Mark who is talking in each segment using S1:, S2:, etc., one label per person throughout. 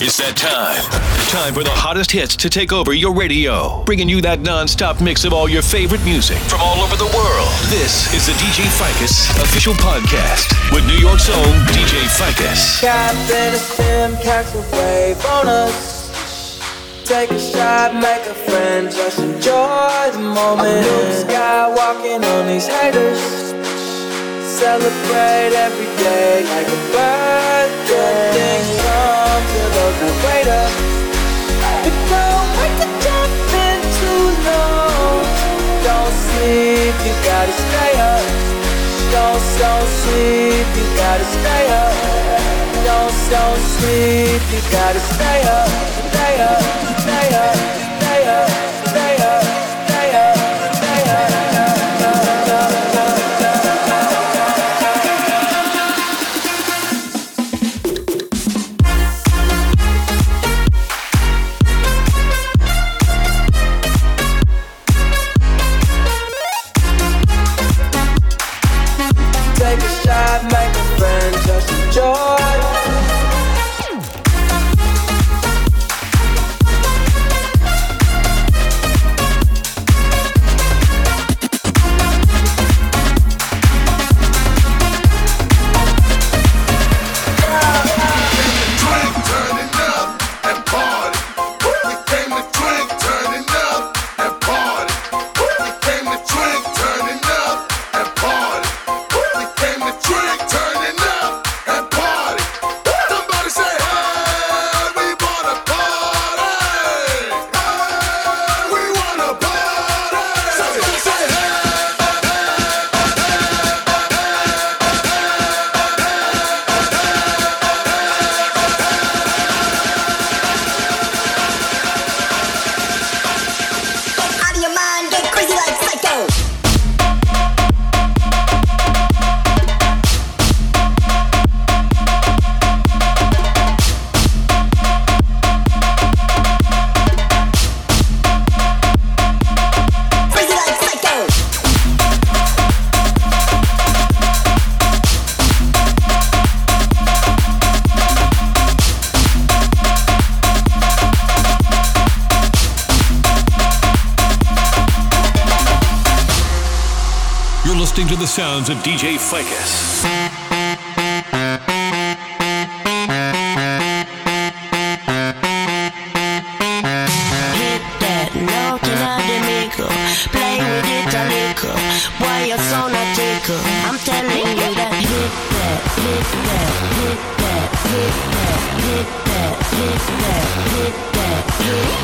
S1: It's that time. Time for the hottest hits to take over your radio, bringing you that non-stop mix of all your favorite music from all over the world. This is the DJ Ficus official podcast with New York's own DJ Ficus.
S2: Captain a sim, catch a wave on us. Take a shot, make a friend, just enjoy the moment. Luke Skywalking on these haters. Celebrate every day like a birthday. Sleep, you gotta stay up. Don't, don't sleep, you gotta stay up. Don't, don't sleep, you gotta stay up, stay up, stay up, stay up, stay up,
S1: DJ Ficus.
S3: Hit that. Play with it a little. You so not? I'm telling you that, hit that, hit that, hit that, hit that, hit that, hit that, hit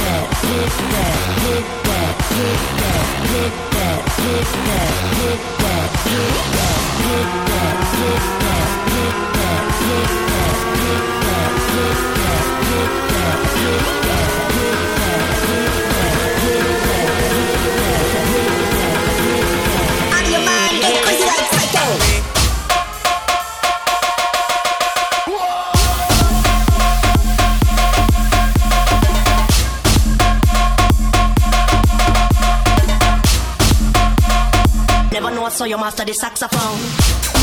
S3: that, hit that, hit that, hit that, hit that, yeah. So you master the saxophone.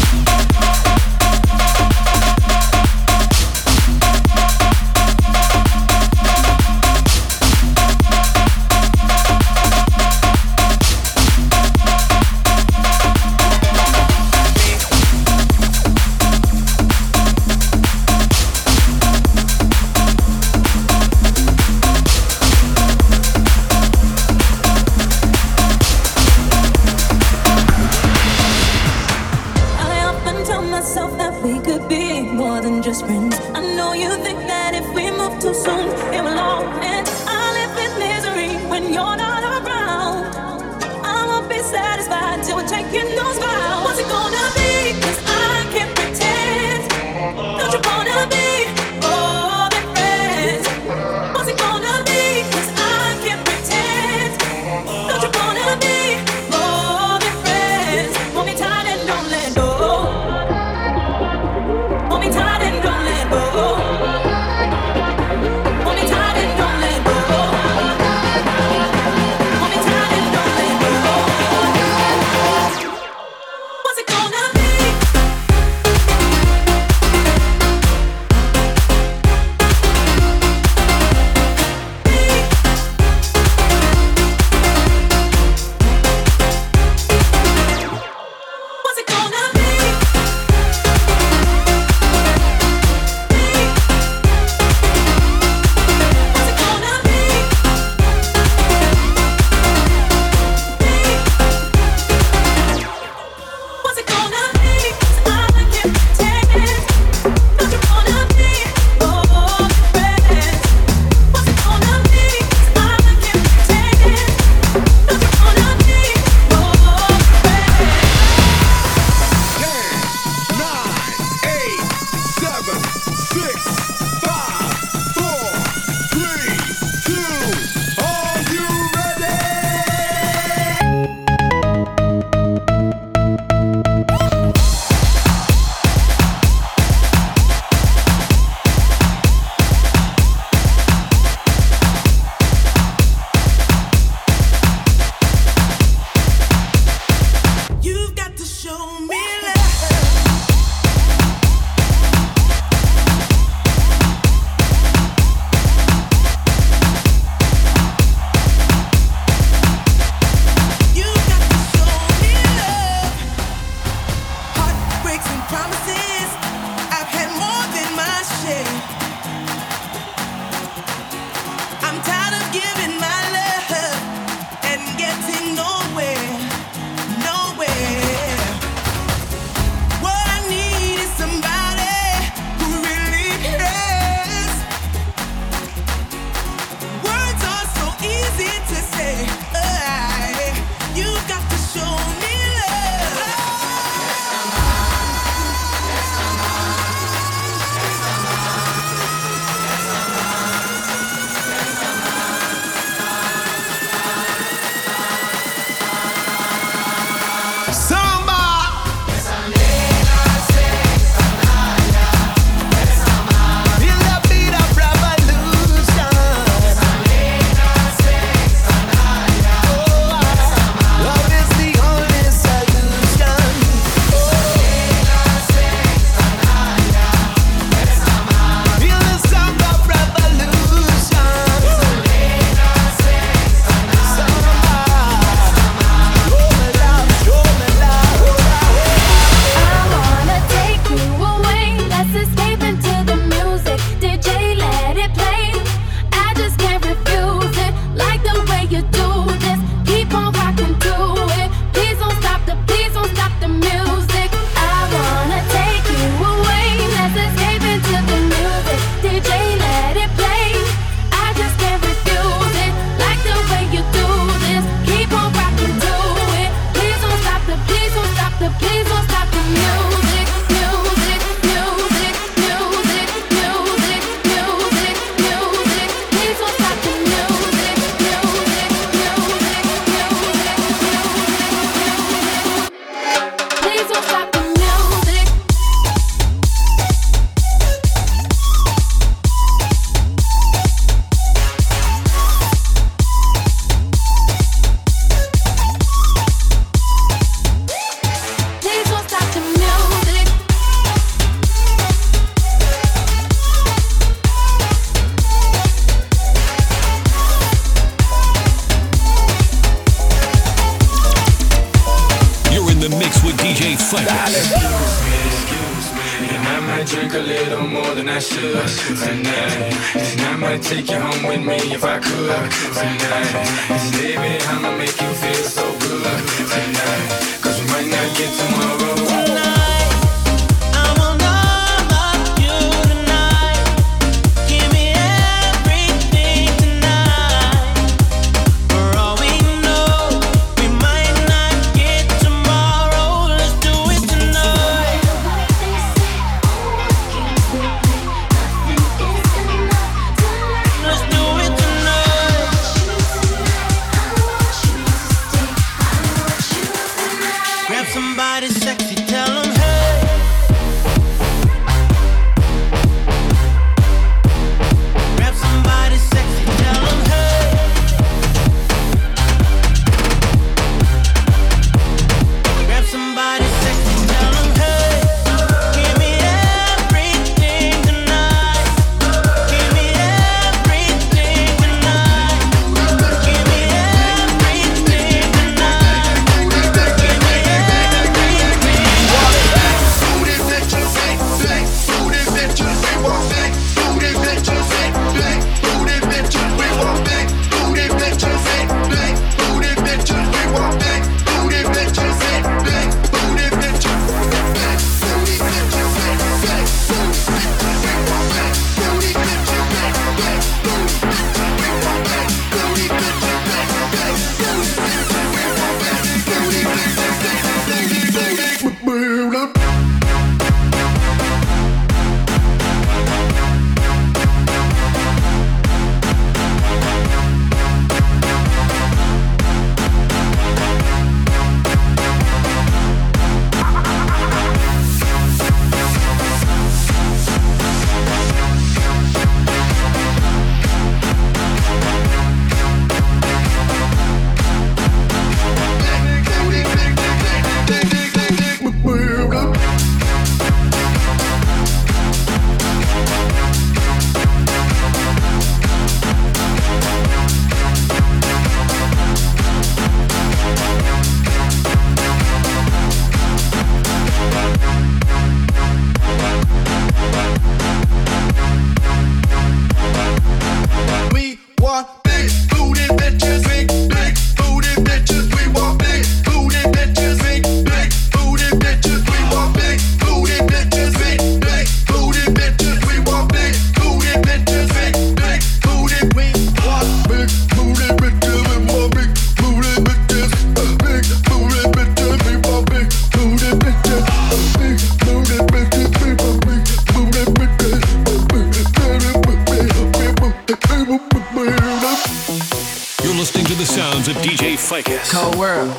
S4: sounds of DJ Ficus. Cold world.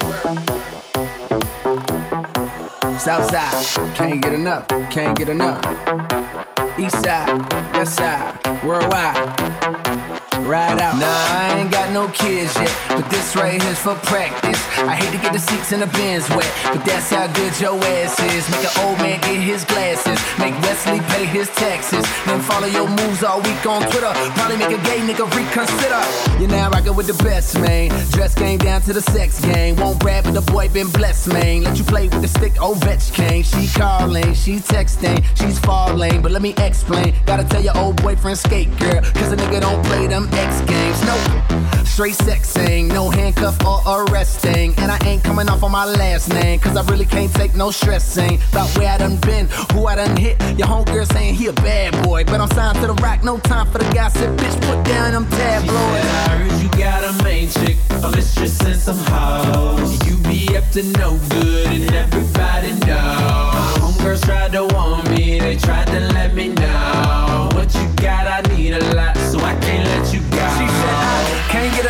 S4: Southside, can't get enough, can't
S5: get enough. East side, west side, worldwide
S6: for practice. I hate to get the seats in the bins wet, but that's how good your ass is. Make an old man get his glasses, make Wesley pay his taxes. Then follow your moves all week on Twitter. Probably make a gay nigga reconsider. You're now rocking with the best, man. Dress game down to the sex game. Won't brag, but the boy been blessed, man. Let you play with the stick, oh, Ovechkin. She calling, she texting, she's falling. But let me explain. Gotta tell your old boyfriend skate, girl. Cause a nigga don't play them X games. Nope. Straight sexing, no handcuff or arresting. And I ain't coming off on my last name, cause I really can't take no stressing. About where I done been, who I done hit. Your homegirl saying he a bad boy, but I'm signed to the rock, no time for the gossip. Bitch, put down them tabloids.
S7: I heard you got a main chick, mistress and some hoes. You be up to no good, and everybody know. Homegirls tried to warn me, they tried to let me know. What you got, I need a lot, so I can't let you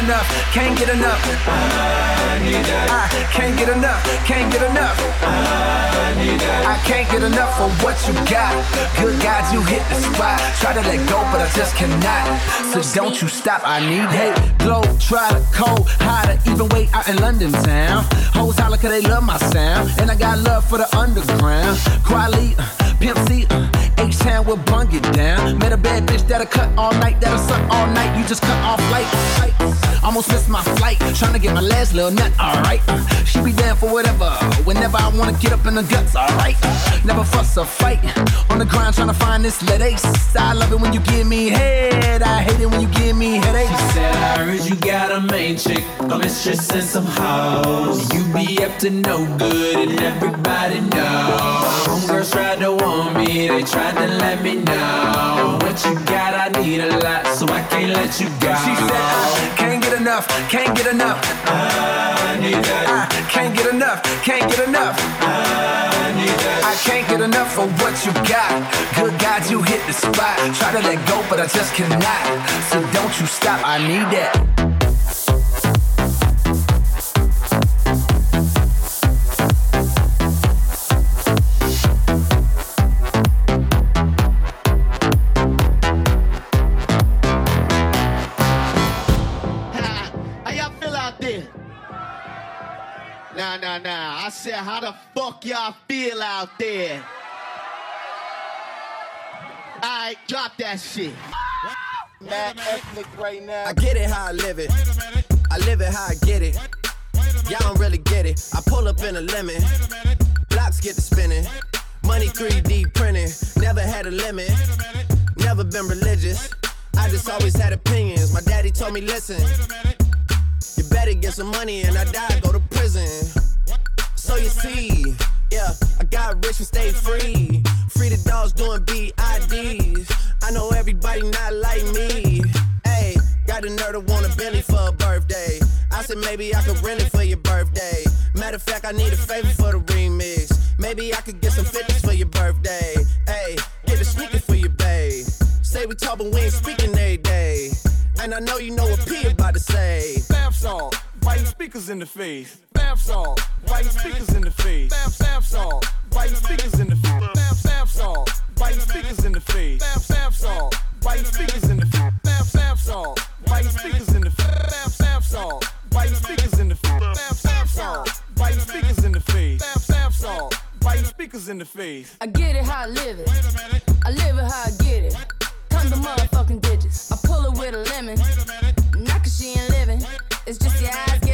S6: enough, can't get enough.
S7: I need that.
S6: I can't get enough, can't get enough.
S7: I need that.
S6: I can't get enough of what you got. Good God, you hit the spot. Try to let go, but I just cannot. So don't you stop, I need hate. Glow, try to cold, hotter, even way out in London town. Hoes holler cause they love my sound. And I got love for the underground. Quality, uh, Pimp C, uh, H-Town will bung it down. Met a bad bitch that'll cut all night, that'll suck all night. You just cut off light. Almost missed my flight, trying to get my last little nut, alright. She be down for whatever, whenever I wanna get up in the guts, alright. Never fuss or fight, on the grind trying to find this lead ace. I love it when you give me head, I hate it when you give me headaches.
S7: She said, I heard you got a main chick, a mistress and some hoes. You be up to no good, and everybody knows. Homegirls tried to warn me, they tried to let me know. What you got, I need a lot, so I can't let you go.
S6: She said, I can't get enough, can't get enough.
S7: I need that.
S6: I can't get enough, can't get enough.
S7: I need that.
S6: I can't get enough of what you got. Good God, you hit the spot. Try to let go, but I just cannot. So don't you stop, I need that.
S8: Nah, nah, nah. I said, how the fuck y'all feel out there? Alright, drop that shit.
S9: Mad ethnic right now.
S10: I get it how I live it. I live it how I get it. Y'all don't really get it. I pull up in a lemon. Blocks get to spinning. Money 3D printing. Never had a limit. Never been religious. I just always had opinions. My daddy told me, listen. You better get some money and I die, go to prison. So you see, yeah, I got rich and stay free. Free the dogs doing BIDs. I know everybody not like me. Hey, got a nerd to want a Bentley for a birthday. I said maybe I could rent it for your birthday. Matter of fact, I need a favor for the remix. Maybe I could get some 50s for your birthday. Hey, get a sneaker for your babe. Say we talk, but we ain't speaking every day. And I know you know what P about to say.
S11: Bath salt, biting speakers in the face. Bath salt, biting speakers in the face. Bath, bath salt, biting speakers in the face. Bath, bath salt, biting speakers in the face. Bath, bath salt, biting speakers in the face. Bath, bath salt, biting speakers in the face. Bath, bath salt, biting speakers in the face. Bath, bath salt, biting speakers in the face. Bath, bath salt, biting speakers in the face.
S12: I get it how I live it. I live it how I get it. Come the motherfucking digits. I pull it with a lemon. She ain't living. It's just your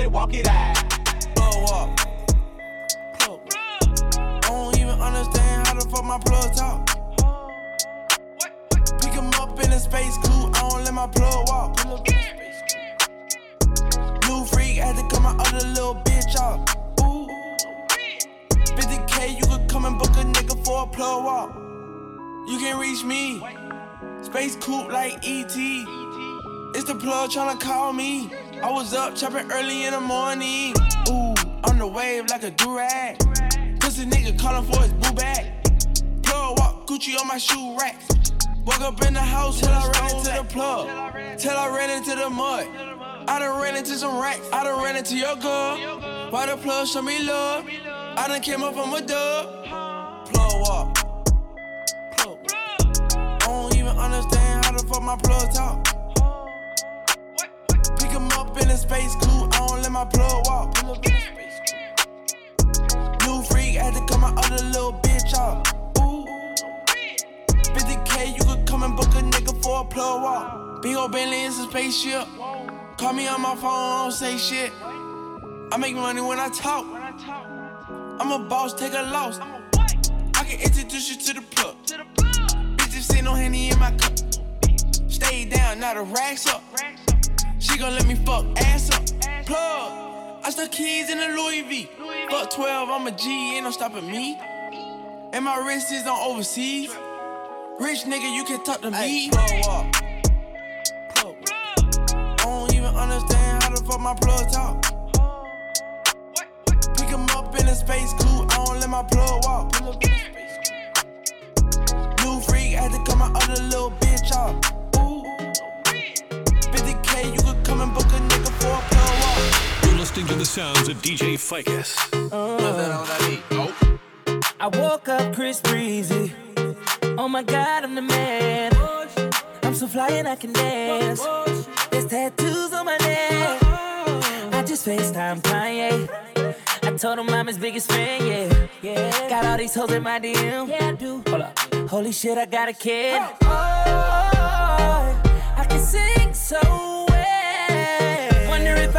S12: you
S13: it, walk it out.
S14: Blow up. I don't even understand how the fuck my plug talk. Pick him up in a space coupe, I don't let my plug walk. New freak had to cut my other little bitch off. Ooh. 50k, you could come and book a nigga for a plug walk. You can reach me. Space coupe like ET. It's the plug tryna call me. I was up chopping early in the morning. Ooh, on the wave like a durag. Pussy nigga calling for his boo bag. Plug walk, Gucci on my shoe racks. Woke up in the house till I ran into the plug. Till I ran into the mud. I done ran into some racks. I done ran into your girl. Why the plug show me love? I done came up from a dub. Plug walk. I don't even understand how the fuck my plug talk. In space coupe, I don't let my plug walk. New freak, had to cut my other little bitch off. Ooh. 50k, you could come and book a nigga for a plug walk. Big ol' Bentley is a spaceship. Call me on my phone, I don't say shit. I make money when I talk. I'm a boss, take a loss. I can introduce you to the plug. Bitches say no henny in my cup. Stay down, now the racks up. She gon' let me fuck ass up. Plug. I stuck keys in the Louis V. Fuck 12, I'm a G, ain't no stopping me. And my wrist is on overseas. Rich nigga, you can talk to me. Plug up. I don't even understand how the fuck my plug talk. Pick him up in a space coupe, I don't let my plug walk. New freak, I had to cut my other little bitch off.
S1: Listening to the sounds of DJ Ficus.
S15: I woke up Chris Breezy. Oh my god, I'm the man. I'm so fly and I can dance. There's tattoos on my neck. I just FaceTime Kanye. I told him I'm his biggest fan, yeah. yeah. Got all these hoes in my DM. Yeah, I do. Hold up. Holy shit, I got a kid. Oh, I can sing so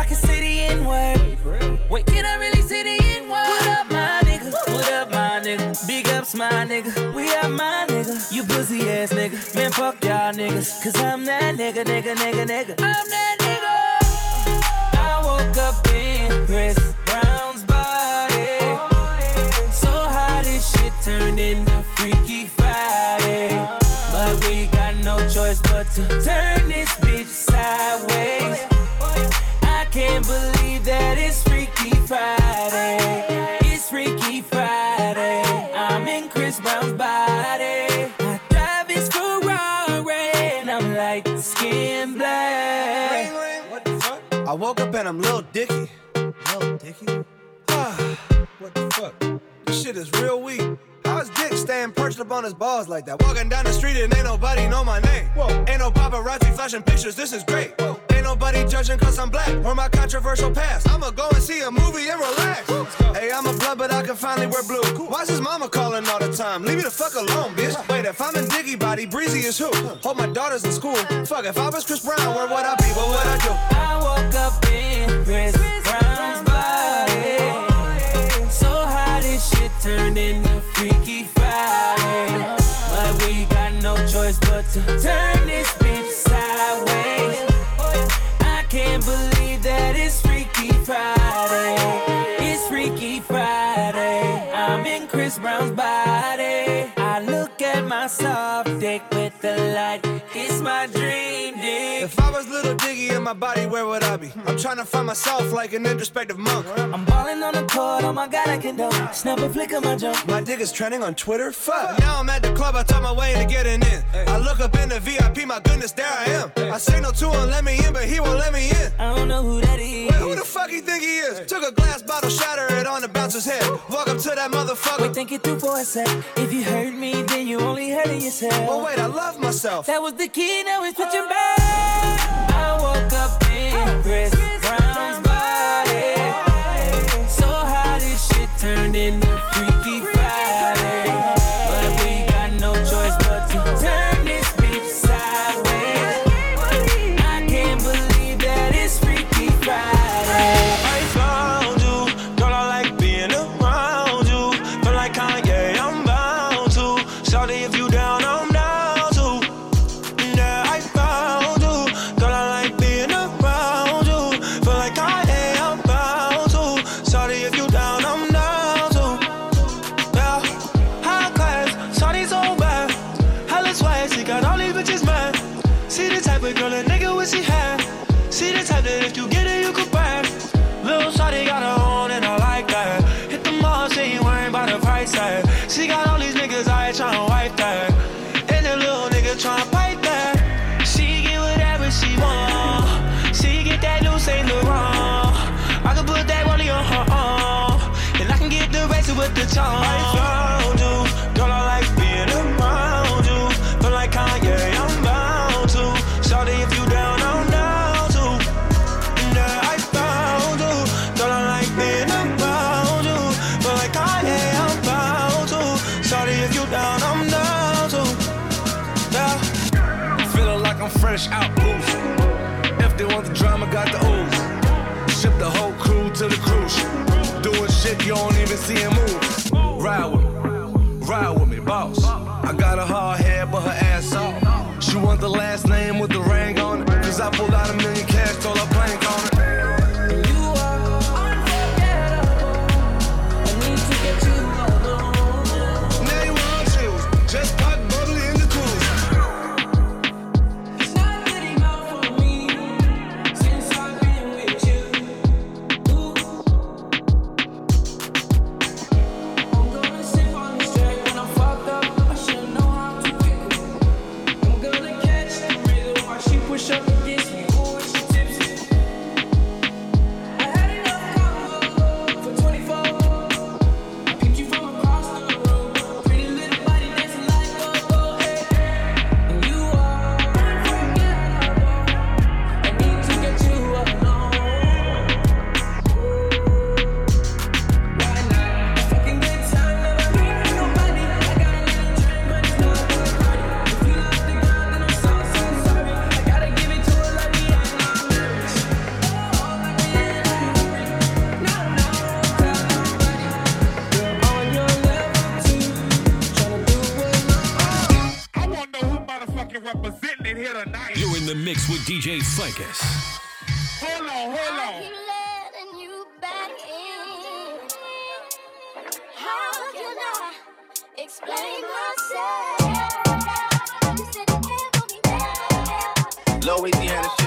S15: I can say the N word. Wait, can I really say the N word? What up, my nigga? What up, my nigga? Big ups, my nigga. We are my nigga. You pussy ass nigga. Man, fuck y'all niggas. Cause I'm that nigga, nigga, nigga, nigga. I'm that nigga. I woke up in Chris Brown's body. So how this shit turned into Freaky Friday. But we got no choice but to turn this bitch sideways. I can't believe that it's Freaky Friday. It's Freaky Friday. I'm in Chris Brown's body. I drive his Ferrari and I'm like skin black.
S16: I woke up and I'm Lil Dicky. Lil Dicky? Ah, what the fuck? This shit is real weak. How is Dick staying perched up on his balls like that? Walking down the street and ain't nobody know my name. Whoa. Ain't no paparazzi flashing pictures, this is great. Whoa. Ain't nobody judging cause I'm black or my controversial past. I'ma go and see a movie and relax. Hey, I'm a blood, but I can finally wear blue. Why's his mama calling all the time? Leave me the fuck alone, bitch. Wait, if I'm in Dicky body, Breezy is who? Hope my daughter's in school. Fuck, if I was Chris Brown, where would I be? What would I do?
S15: I woke up in Chris Brown's body. So how this shit turned into but to turn this bitch sideways. I can't believe that it's Freaky Friday. It's Freaky Friday. I'm in Chris Brown's body. I look at my my
S16: body, where would I be? I'm trying to find myself like an introspective monk.
S15: I'm balling on the court, oh my god, I can do Snap a flick of my jump.
S16: My dick is trending on Twitter. Fuck. Now I'm at the club, I talk my way to getting in. I look up in the VIP, my goodness, there I am. I signal to him, let me in, but he won't let me in.
S15: I don't know who that is.
S16: Wait, who the fuck you think he is? Took a glass bottle, shatter it on the bouncer's head. Walk up to that motherfucker.
S15: Wait, think it through for a sec. If you hurt me, then you only hurting yourself.
S16: Well, wait, I love myself.
S15: That was the key, now it's switching back. I woke turned into Freaky
S17: can
S18: see him move. Ride with me, ride with me, boss. I got a
S19: heart representing it here tonight.
S1: You're in the mix with DJ Ficus.
S19: Hold on, hold on.
S20: explain myself.
S10: Louisiana.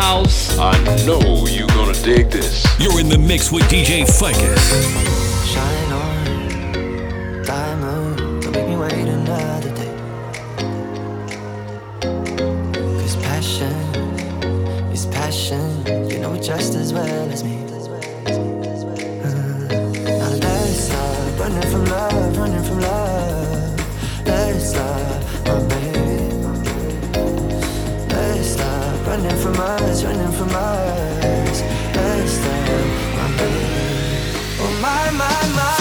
S11: house.
S21: I know you're gonna dig this. You're in the mix with DJ Ficus.
S22: Shine on, diamond. don't make me wait another day. Cause passion is passion, you know it just as well. eyes, running from eyes. Next time, my baby. Oh my, my, my.